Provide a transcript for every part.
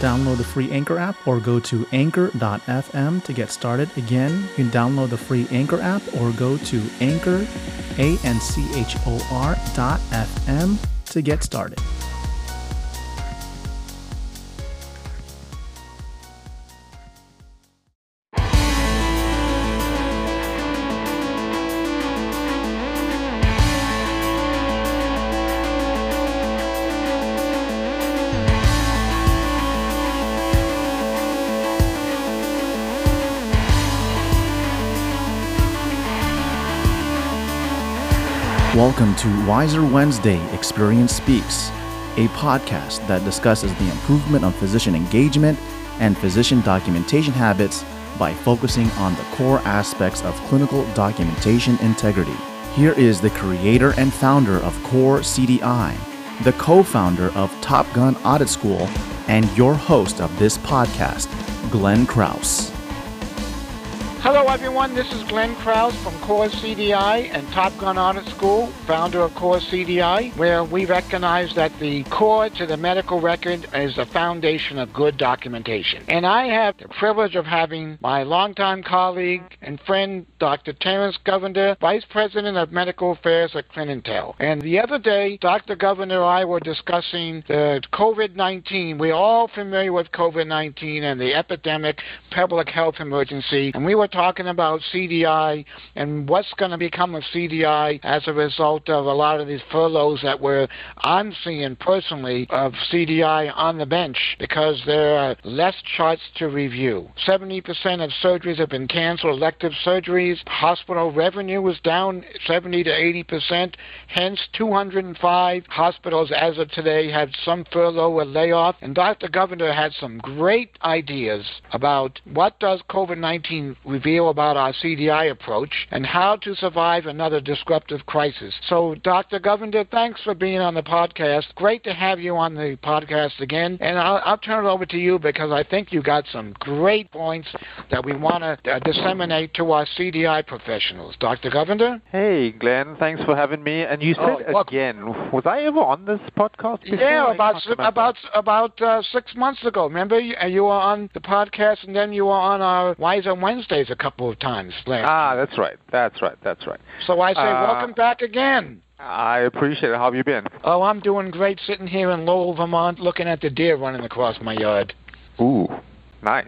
Download the free Anchor app or go to anchor.fm to get started. Again, you can download the free Anchor app or go to anchor, A-N-C-H-O-R dot FM to get started. Welcome to Wiser Wednesday Experience Speaks, a podcast that discusses the improvement of physician engagement and physician documentation habits by focusing on the core aspects of clinical documentation integrity. Here is the creator and founder of Core CDI, the co founder of Top Gun Audit School, and your host of this podcast, Glenn Krause. Everyone. This is Glenn Krause from Core CDI and Top Gun Audit School, founder of Core CDI, where we recognize that the core to the medical record is the foundation of good documentation. And I have the privilege of having my longtime colleague and friend, Dr. Terence Govender, Vice President of Medical Affairs at Clinintel. And the other day, Dr. Govender and I were discussing the COVID-19. We're all familiar with COVID-19 and the epidemic public health emergency, and we were talking about CDI and what's going to become of CDI as a result of a lot of these furloughs that we're I'm seeing personally of CDI on the bench because there are less charts to review. 70% of surgeries have been canceled, elective surgeries. Hospital revenue was down 70 to 80%. Hence, 205 hospitals as of today had some furlough or layoff. And Dr. Govender had some great ideas about what does COVID-19 reveal about our CDI approach and how to survive another disruptive crisis. So, Dr. Govender, thanks for being on the podcast. Great to have you on the podcast again. And I'll, I'll turn it over to you because I think you got some great points that we want to uh, disseminate to our CDI professionals. Dr. Govender? Hey, Glenn. Thanks for having me. And you said Oh, again, was I ever on this podcast before? Yeah, about remember. about about uh, six months ago. Remember, you, uh, you were on the podcast, and then you were on our Wiser Wednesdays a couple of times. Last. Ah, that's right. That's right. That's right. so I say, uh, welcome back again. I appreciate it. How have you been? Oh, I'm doing great, sitting here in Lowell, Vermont, looking at the deer running across my yard. Ooh, nice.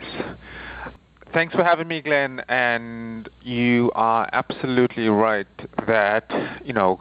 Thanks for having me, Glenn. And you are absolutely right that, you know,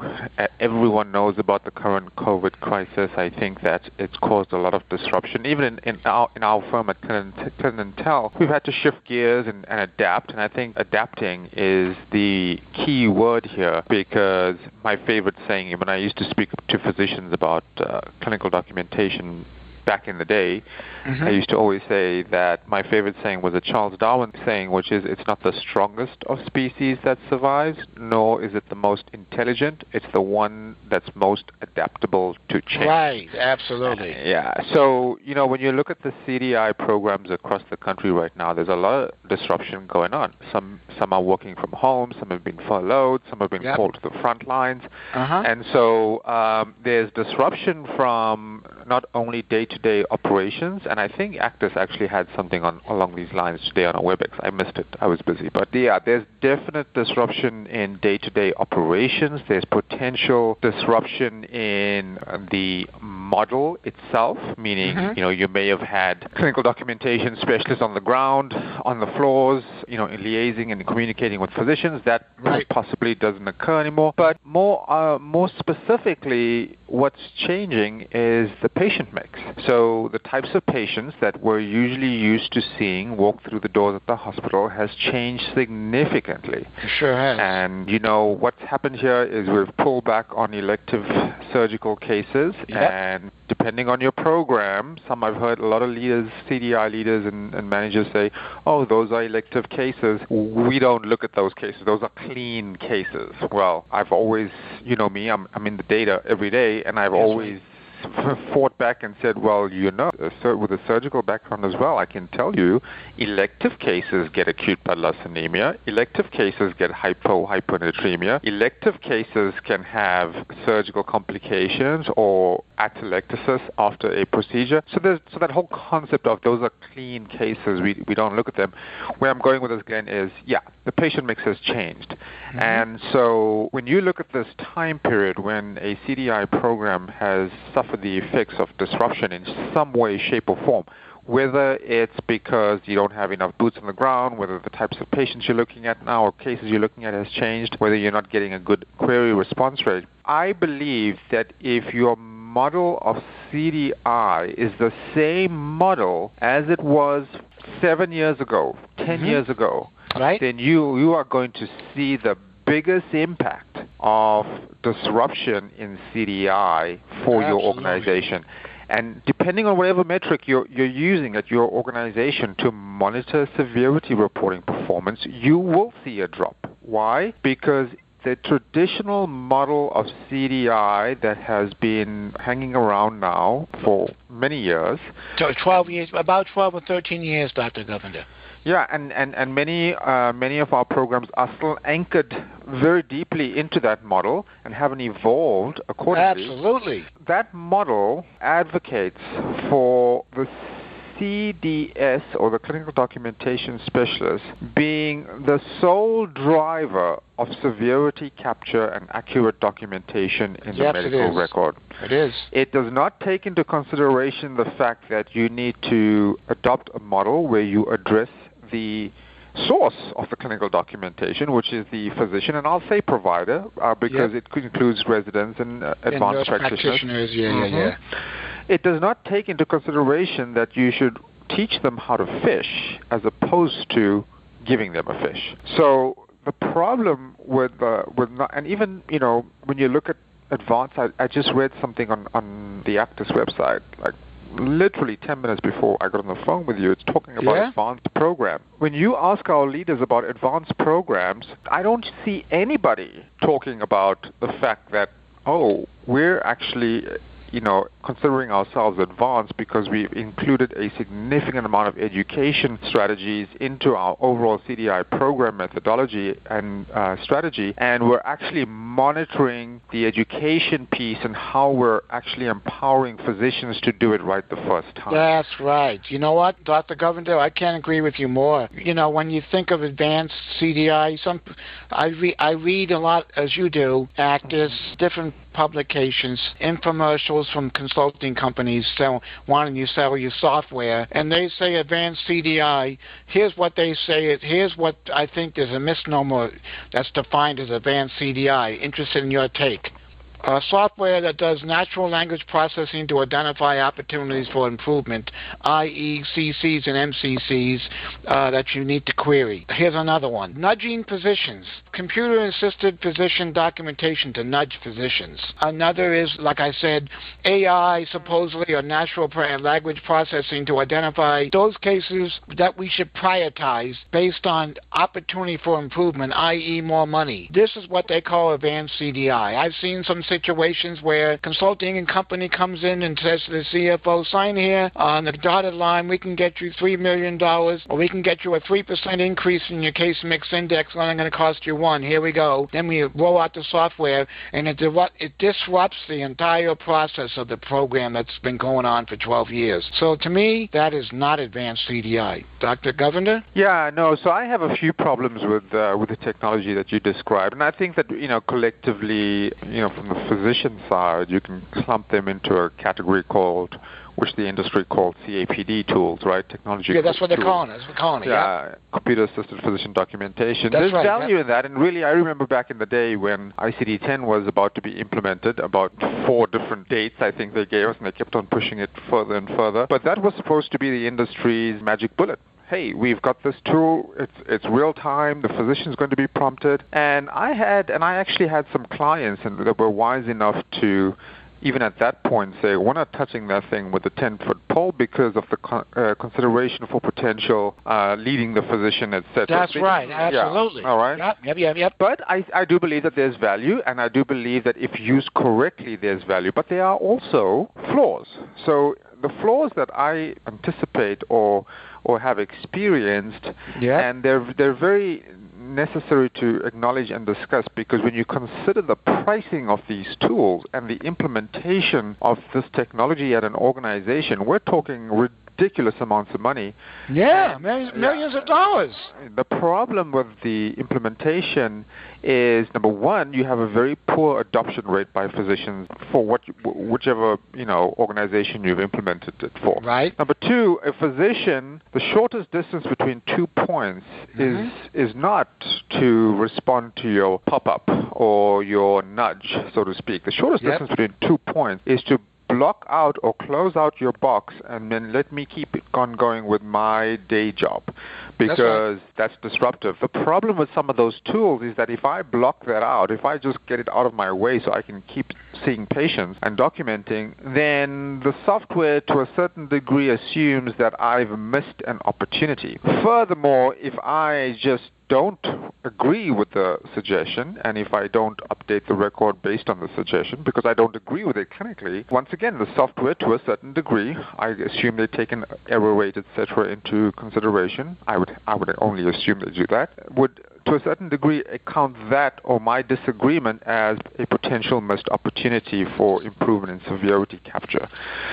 everyone knows about the current COVID crisis. I think that it's caused a lot of disruption. Even in, in, our, in our firm at Clinintel, we've had to shift gears and, and adapt. And I think adapting is the key word here because my favorite saying, when I used to speak to physicians about uh, clinical documentation back in the day, I used to always say that my favorite saying was a Charles Darwin saying, which is, it's not the strongest of species that survives, nor is it the most intelligent. It's the one that's most adaptable to change. Right, absolutely. Yeah. So, you know, when you look at the CDI programs across the country right now, there's a lot of disruption going on. Some some are working from home, some have been furloughed, some have been Yep. called to the front lines. Uh-huh. And so um, there's disruption from not only day-to-day operations, and I think ACDIS actually had something on along these lines today on our WebEx. I missed it. I was busy. But yeah, there's definite disruption in day-to-day operations. There's potential disruption in the model itself, meaning Mhm. you know you may have had clinical documentation specialists on the ground, on the floors, you know, liaising and communicating with physicians. That Right. possibly doesn't occur anymore. But more, uh, more specifically, what's changing is the patient mix. So the types of patients that we're usually used to seeing walk through the doors at the hospital has changed significantly. It sure has. And you know what's happened here is we've pulled back on elective surgical cases Yep. and depending on your program, some I've heard a lot of leaders, CDI leaders and, and managers say, oh, those are elective cases. We don't look at those cases. Those are clean cases. Well, I've always, you know me, I'm, I'm in the data every day, and I've always fought back and said, well, you know, uh, with a surgical background as well, I can tell you elective cases get acute blood anemia, elective cases get hypo hyponatremia, elective cases can have surgical complications or atelectasis after a procedure. So there's so that whole concept of those are clean cases, we, we don't look at them. Where I'm going with this, Glenn, is yeah, the patient mix has changed. Mm-hmm. And so when you look at this time period when a CDI program has suffered the effects of disruption in some way, shape, or form, whether it's because you don't have enough boots on the ground, whether the types of patients you're looking at now or cases you're looking at has changed, whether you're not getting a good query response rate, I believe that if your model of CDI is the same model as it was seven years ago, 10 Mhm. years ago, right? then you you are going to see the biggest impact of disruption in CDI for your Absolutely. organization. And depending on whatever metric you're, you're using at your organization to monitor severity reporting performance, you will see a drop. Why? Because the traditional model of CDI that has been hanging around now for many years So 12 years, about 12 or 13 years, Dr. Govender. Yeah, and, and, and many uh, many of our programs are still anchored very deeply into that model and haven't evolved accordingly. Absolutely. That model advocates for the CDS or the clinical documentation specialist being the sole driver of severity capture and accurate documentation in the Yes, it medical record. It is. It does not take into consideration the fact that you need to adopt a model where you address the source of the clinical documentation, which is the physician, and I'll say provider uh, because Yep. it includes residents and uh, advanced nurse practitioners. practitioners, yeah, Mhm. yeah, yeah. It does not take into consideration that you should teach them how to fish as opposed to giving them a fish. So the problem with uh, with not, and even you know when you look at advanced, I, I just read something on on the ACDIS website like literally 10 minutes before I got on the phone with you, it's talking about Yeah? advanced program. When you ask our leaders about advanced programs, I don't see anybody talking about the fact that, oh, we're actually, you know, considering ourselves advanced because we've included a significant amount of education strategies into our overall CDI program methodology and uh, strategy, and we're actually monitoring the education piece and how we're actually empowering physicians to do it right the first time. That's right. You know what, Dr. Govender, I can't agree with you more. You know, when you think of advanced CDI, some I read I read a lot as you do, ACDIS, different publications, infomercials from consulting companies sell, wanting you to sell your software, and they say advanced CDI. Here's what they say. Is, Here's what I think is a misnomer that's defined as advanced CDI. Interested in your take. Uh, software that does natural language processing to identify opportunities for improvement, i.e., CCs and MCCs uh, that you need to query. Here's another one nudging physicians, computer assisted physician documentation to nudge physicians. Another is, like I said, AI supposedly or natural language processing to identify those cases that we should prioritize based on opportunity for improvement, i.e., more money. This is what they call advanced CDI. I've seen some situations where consulting and company comes in and says to the CFO, sign here on the dotted line, we can get you $3 million, or we can get you a 3% increase in your case mix index, and only going to cost you one. Here we go. Then we roll out the software, and it, it disrupts the entire process of the program that's been going on for 12 years. So to me, that is not advanced CDI. Dr. Govender? Yeah, no. So I have a few problems with uh, with the technology that you described, and I think that you know collectively, you know, from the physician side, you can clump them into a category called which the industry called CAPD tools, right? Technology. Yeah, that's what they're tools. calling it. That's what they're calling it. Yeah, Yeah. computer-assisted physician documentation. That's There's right, value yeah. in that, and really, I remember back in the day when ICD-10 was about to be implemented, about four different dates I think they gave us, and they kept on pushing it further and further. But that was supposed to be the industry's magic bullet. Hey, we've got this tool. It's it's real time. The physician's going to be prompted. And I had, and I actually had some clients, and that were wise enough to even at that point say we're not touching that thing with a 10 foot pole because of the con- uh, consideration for potential uh, leading the physician, etc. That's right. Yeah. Absolutely. All right. Yep. Yep. Yep. Yep. But I, I do believe that there's value, and I do believe that if used correctly, there's value. But there are also flaws. So the flaws that I anticipate or or have experienced, Yeah. and they're they're very necessary to acknowledge and discuss because when you consider the pricing of these tools and the implementation of this technology at an organization, we're talking ridiculous amounts of money. Yeah. And- Millions, yeah. millions of dollars. The problem with the implementation is number one, you have a very poor adoption rate by physicians for what whichever you know organization you've implemented it for. Right. Number two, a physician, the shortest distance between two points Mhm. is is not to respond to your pop-up or your nudge, so to speak. The shortest Yep. distance between two points is to block out or close out your box and then let me keep it on going with my day job because that's, disruptive. The problem with some of those tools is that if I block that out, if I just get it out of my way so I can keep seeing patients and documenting, then the software to a certain degree assumes that I've missed an opportunity. Furthermore, if I just don't agree with the suggestion and if I don't update the record based on the suggestion because I don't agree with it clinically, once again, the software to a certain degree, I assume they take an error rate, etc., into consideration. I would, I would only assume they do that. Would to a certain degree account that or my disagreement as a potential missed opportunity for improvement in severity capture.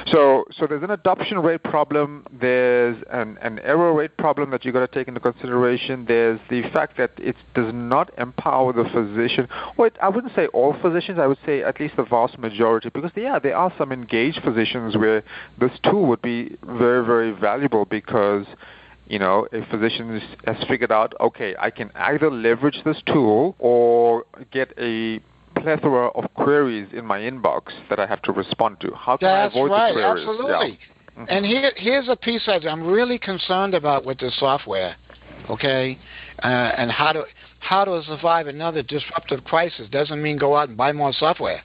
So, so there's an adoption rate problem. There's an, an error rate problem that you've got to take into consideration. There's the fact that it does not empower the physician, or I wouldn't say all physicians. I would say at least the vast majority, because yeah, there are some engaged physicians where this tool would be very, very valuable because you know, a physician has figured out, okay, I can either leverage this tool or get a plethora of queries in my inbox that I have to respond to. How can That's I avoid right. the queries? Absolutely. Yeah. Mhm. And here, here's a piece that I'm really concerned about with this software, okay, uh, and how to how to survive another disruptive crisis. Doesn't mean go out and buy more software.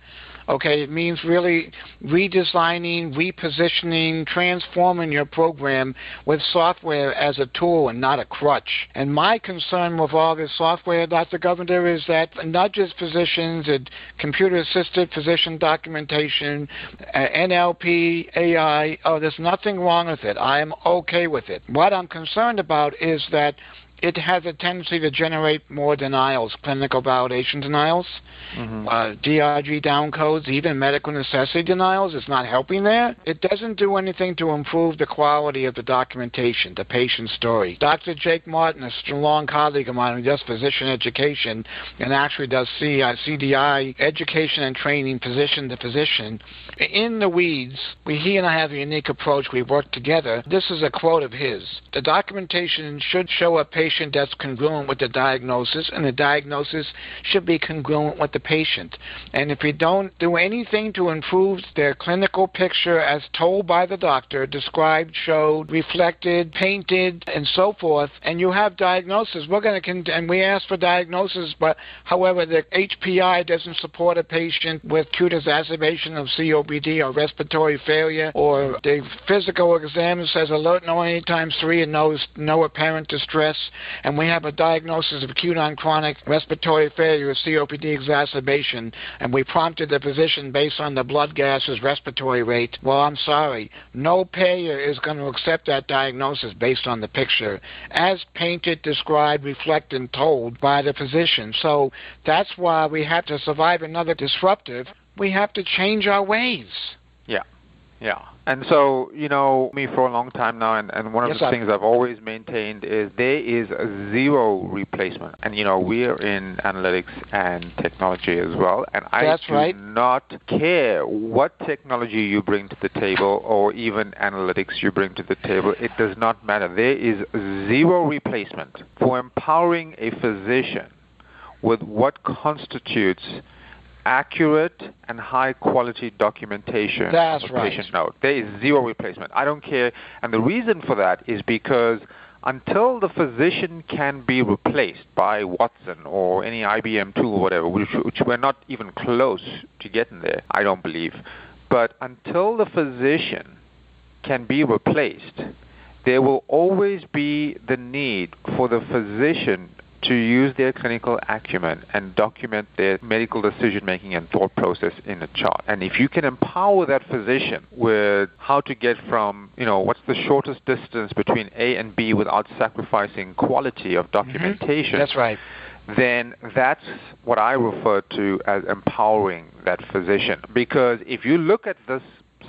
Okay, it means really redesigning, repositioning, transforming your program with software as a tool and not a crutch. And my concern with all this software, Dr. Govender, is that not just physicians and computer-assisted physician documentation, uh, NLP, AI, oh, there's nothing wrong with it. I am okay with it. What I'm concerned about is that it has a tendency to generate more denials, clinical validation denials, Mhm. uh, DRG down codes, even medical necessity denials. It's not helping there. It doesn't do anything to improve the quality of the documentation, the patient story. Dr. Jake Martin, a strong colleague of mine who does physician education and actually does C, uh, CDI, education and training, physician to physician, in the weeds, we, he and I have a unique approach. We work together. This is a quote of his. The documentation should show a patient that's congruent with the diagnosis, and the diagnosis should be congruent with the patient. And if we don't do anything to improve their clinical picture as told by the doctor, described, showed, reflected, painted, and so forth, and you have diagnosis, we're going to, con- and we ask for diagnosis, but however, the HPI doesn't support a patient with acute exacerbation of COPD or respiratory failure, or the physical exam says alert no any times three and no, no apparent distress, and we have a diagnosis of acute on chronic respiratory failure with COPD exacerbation, and we prompted the physician based on the blood gases respiratory rate. Well, I'm sorry. No payer is going to accept that diagnosis based on the picture as painted, described, reflected, and told by the physician. So that's why we have to survive another disruptive. We have to change our ways. Yeah, yeah. And so, you know, me for a long time now, and, and one of yes, the things I've always maintained is there is zero replacement. And, you know, we're in analytics and technology as well. And I That's do right. not care what technology you bring to the table or even analytics you bring to the table. It does not matter. There is zero replacement for empowering a physician with what constitutes accurate and high quality documentation That's of a right. patient note. There is zero replacement. I don't care. And the reason for that is because until the physician can be replaced by Watson or any IBM tool or whatever, which, which we're not even close to getting there, I don't believe. But until the physician can be replaced, there will always be the need for the physician to use their clinical acumen and document their medical decision making and thought process in a chart. And if you can empower that physician with how to get from, you know, what's the shortest distance between A and B without sacrificing quality of documentation, Mm-hmm. That's right. then that's what I refer to as empowering that physician. Because if you look at this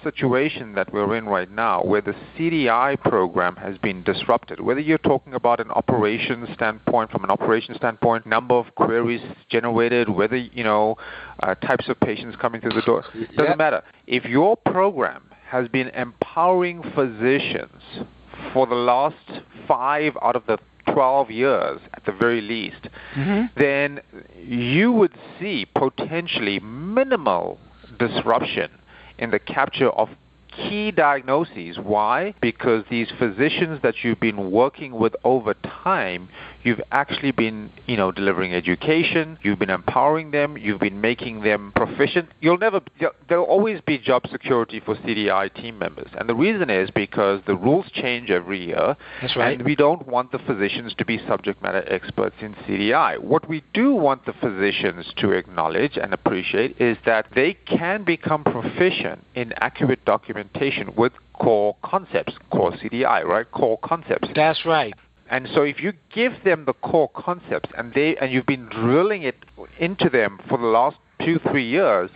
situation that we're in right now, where the CDI program has been disrupted, whether you're talking about an operations standpoint, from an operations standpoint, number of queries generated, whether, you know, uh, types of patients coming through the door, doesn't Yep. matter. If your program has been empowering physicians for the last five out of the 12 years at the very least, Mhm. then you would see potentially minimal disruption in the capture of key diagnoses. Why? Because these physicians that you've been working with over time, you've actually been, you know, delivering education, you've been empowering them, you've been making them proficient. You'll never there'll always be job security for CDI team members. And the reason is because the rules change every year. That's right. And we don't want the physicians to be subject matter experts in CDI. What we do want the physicians to acknowledge and appreciate is that they can become proficient in accurate documentation with core concepts, core CDI, right? Core concepts. That's right. And so if you give them the core concepts and they and you've been drilling it into them for the last two, three years,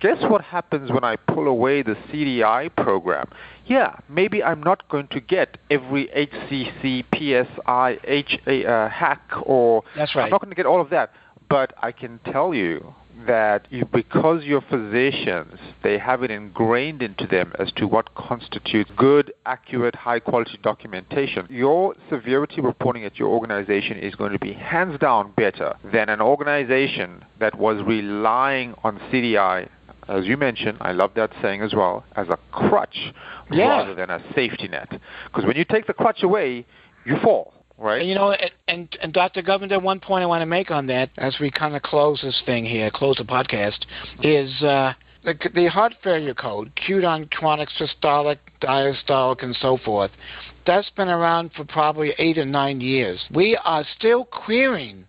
guess what happens when I pull away the CDI program? Yeah, maybe I'm not going to get every HCC, PSI, H, uh, hack, or That's right. I'm not going to get all of that. But I can tell you that you, because your physicians, they have it ingrained into them as to what constitutes good, accurate, high quality documentation, your severity reporting at your organization is going to be hands down better than an organization that was relying on CDI as you mentioned, I love that saying as well, as a crutch Yeah. rather than a safety net. Because when you take the crutch away, you fall, right? And, you know, and, and, Dr. Govender, one point I want to make on that as we kind of close this thing here, close the podcast, is uh, the, the heart failure code, acute on chronic systolic, diastolic, and so forth, that's been around for probably eight or nine years. We are still querying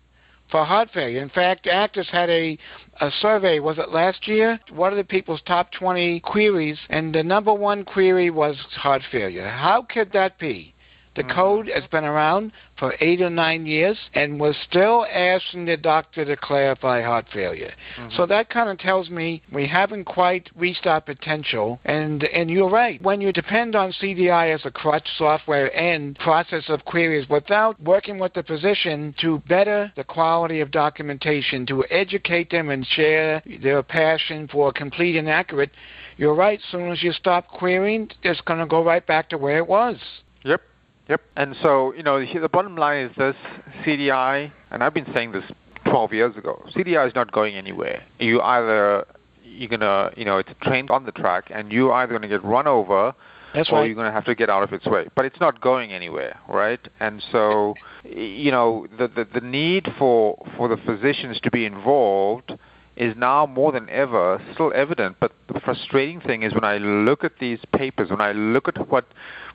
for heart failure. In fact, ACDIS had a, a survey, was it last year? What are the people's top 20 queries? And the number one query was heart failure. How could that be? The Mhm. code has been around for eight or nine years, and we're still asking the doctor to clarify heart failure. So that kind of tells me we haven't quite reached our potential. And and you're right. When you depend on CDI as a crutch software and process of queries without working with the physician to better the quality of documentation, to educate them and share their passion for complete and accurate, you're right. As soon as you stop querying, it's going to go right back to where it was. Yep. Yep. And so, you know, the bottom line is this CDI, and I've been saying this 12 years ago, CDI is not going anywhere. You either, you're going to, you know, it's a train on the track, and you're either going to get run over That's or right. you're going to have to get out of its way. But it's not going anywhere, right? And so, you know, the, the, the need for, for the physicians to be involved is now more than ever still evident. But frustrating thing is when I look at these papers, when I look at what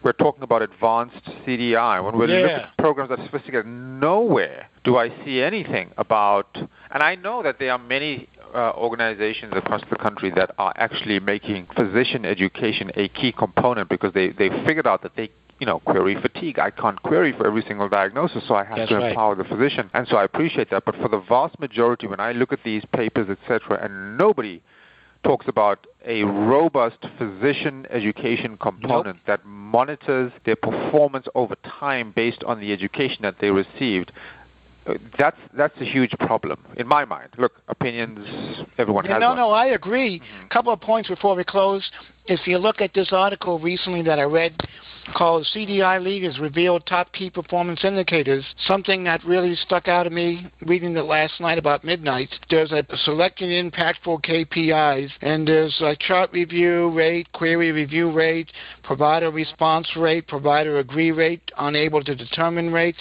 we're talking about advanced CDI, when we look Yeah. at programs that are sophisticated, nowhere do I see anything about, and I know that there are many uh, organizations across the country that are actually making physician education a key component because they, they figured out that they you know, query fatigue. I can't query for every single diagnosis, so I have That's to right. empower the physician. And so I appreciate that. But for the vast majority, when I look at these papers, etc., and nobody talks about a robust physician education component Nope. that monitors their performance over time based on the education that they received. Uh, That's that's a huge problem in my mind. Look, opinions, everyone Yeah, has no, one. no, I agree. A couple of points before we close. If you look at this article recently that I read called CDI Leaders Reveal Top Key Performance Indicators, something that really stuck out to me reading it last night about midnight, there's a selected impactful KPIs, and there's a chart review rate, query review rate, provider response rate, provider agree rate, unable to determine rate.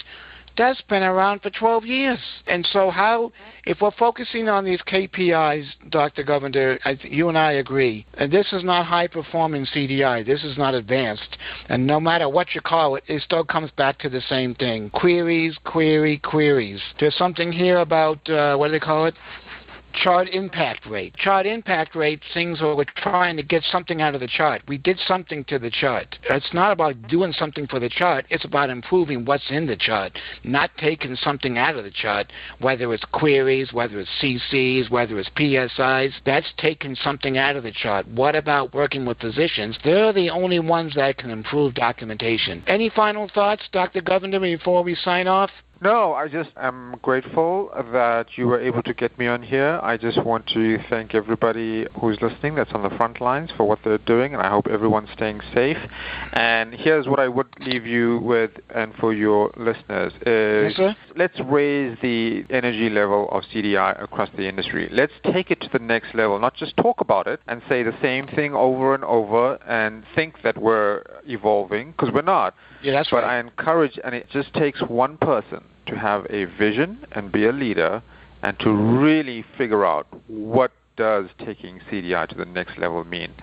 That's been around for 12 years. And so, how, if we're focusing on these KPIs, Dr. Govender, I, you and I agree, and this is not high performing CDI, this is not advanced. And no matter what you call it, it still comes back to the same thing queries, query, queries. There's something here about, uh, what do they call it? Chart impact rate. Chart impact rate things where we're trying to get something out of the chart. We did something to the chart. It's not about doing something for the chart. It's about improving what's in the chart, not taking something out of the chart, whether it's queries, whether it's CCs, whether it's PSIs. That's taking something out of the chart. What about working with physicians? They're the only ones that can improve documentation. Any final thoughts, Dr. Govender, before we sign off? No, I just am grateful that you were able to get me on here. I just want to thank everybody who's listening that's on the front lines for what they're doing, and I hope everyone's staying safe. And here's what I would leave you with, and for your listeners, is sir. let's raise the energy level of CDI across the industry. Let's take it to the next level, not just talk about it and say the same thing over and over and think that we're evolving, because we're not. Yeah, that's But right. I encourage, and it just takes one person to have a vision and be a leader and to really figure out what does taking CDI to the next level mean.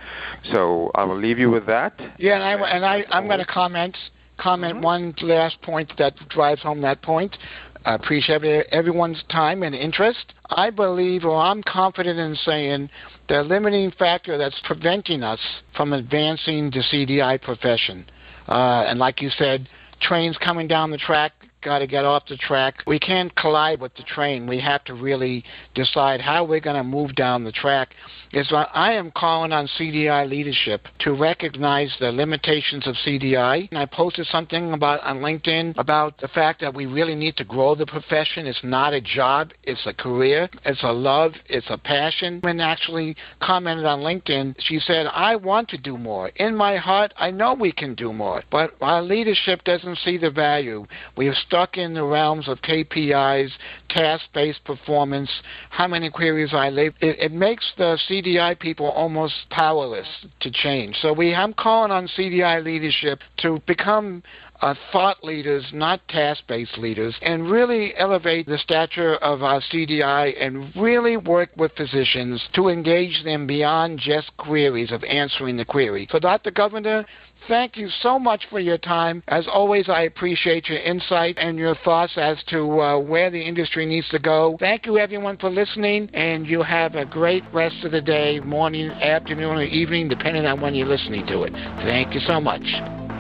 So I will leave you with that. Yeah, and I and I I'm going to comment comment one last point that drives home that point. I appreciate everyone's time and interest. I believe, or I'm confident in saying, the limiting factor that's preventing us from advancing the CDI profession, uh, and like you said, trains coming down the track got to get off the track. We can't collide with the train. We have to really decide how we're going to move down the track. Is I am calling on CDI leadership to recognize the limitations of CDI. And I posted something about on LinkedIn about the fact that we really need to grow the profession. It's not a job, it's a career, it's a love, it's a passion. When actually commented on LinkedIn, she said, I want to do more. In my heart, I know we can do more. But our leadership doesn't see the value. We are stuck in the realms of KPIs, task-based performance, how many queries I leave. It, it makes the CDI people almost powerless to change. So we, I'm calling on CDI leadership to become uh, thought leaders, not task-based leaders, and really elevate the stature of our CDI and really work with physicians to engage them beyond just queries of answering the query. So, Dr. Govender, thank you so much for your time. As always, I appreciate your insight and your thoughts as to uh, where the industry needs to go. Thank you, everyone, for listening, and you have a great rest of the day, morning, afternoon, or evening, depending on when you're listening to it. Thank you so much.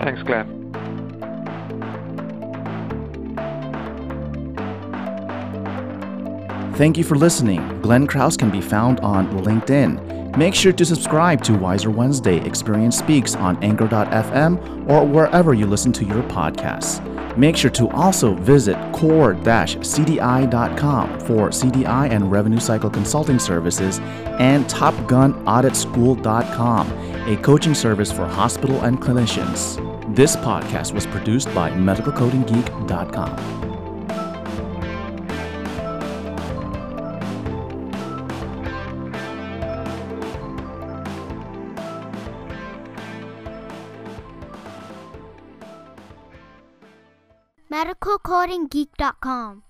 Thanks, Glenn. Thank you for listening. Glenn Krause can be found on LinkedIn. Make sure to subscribe to Wiser Wednesday Experience Speaks on Anchor.fm or wherever you listen to your podcasts. Make sure to also visit core-cdi.com for CDI and revenue cycle consulting services and topgunauditschool.com, a coaching service for hospital and clinicians. This podcast was produced by medicalcodinggeek.com. medicalcodinggeek.com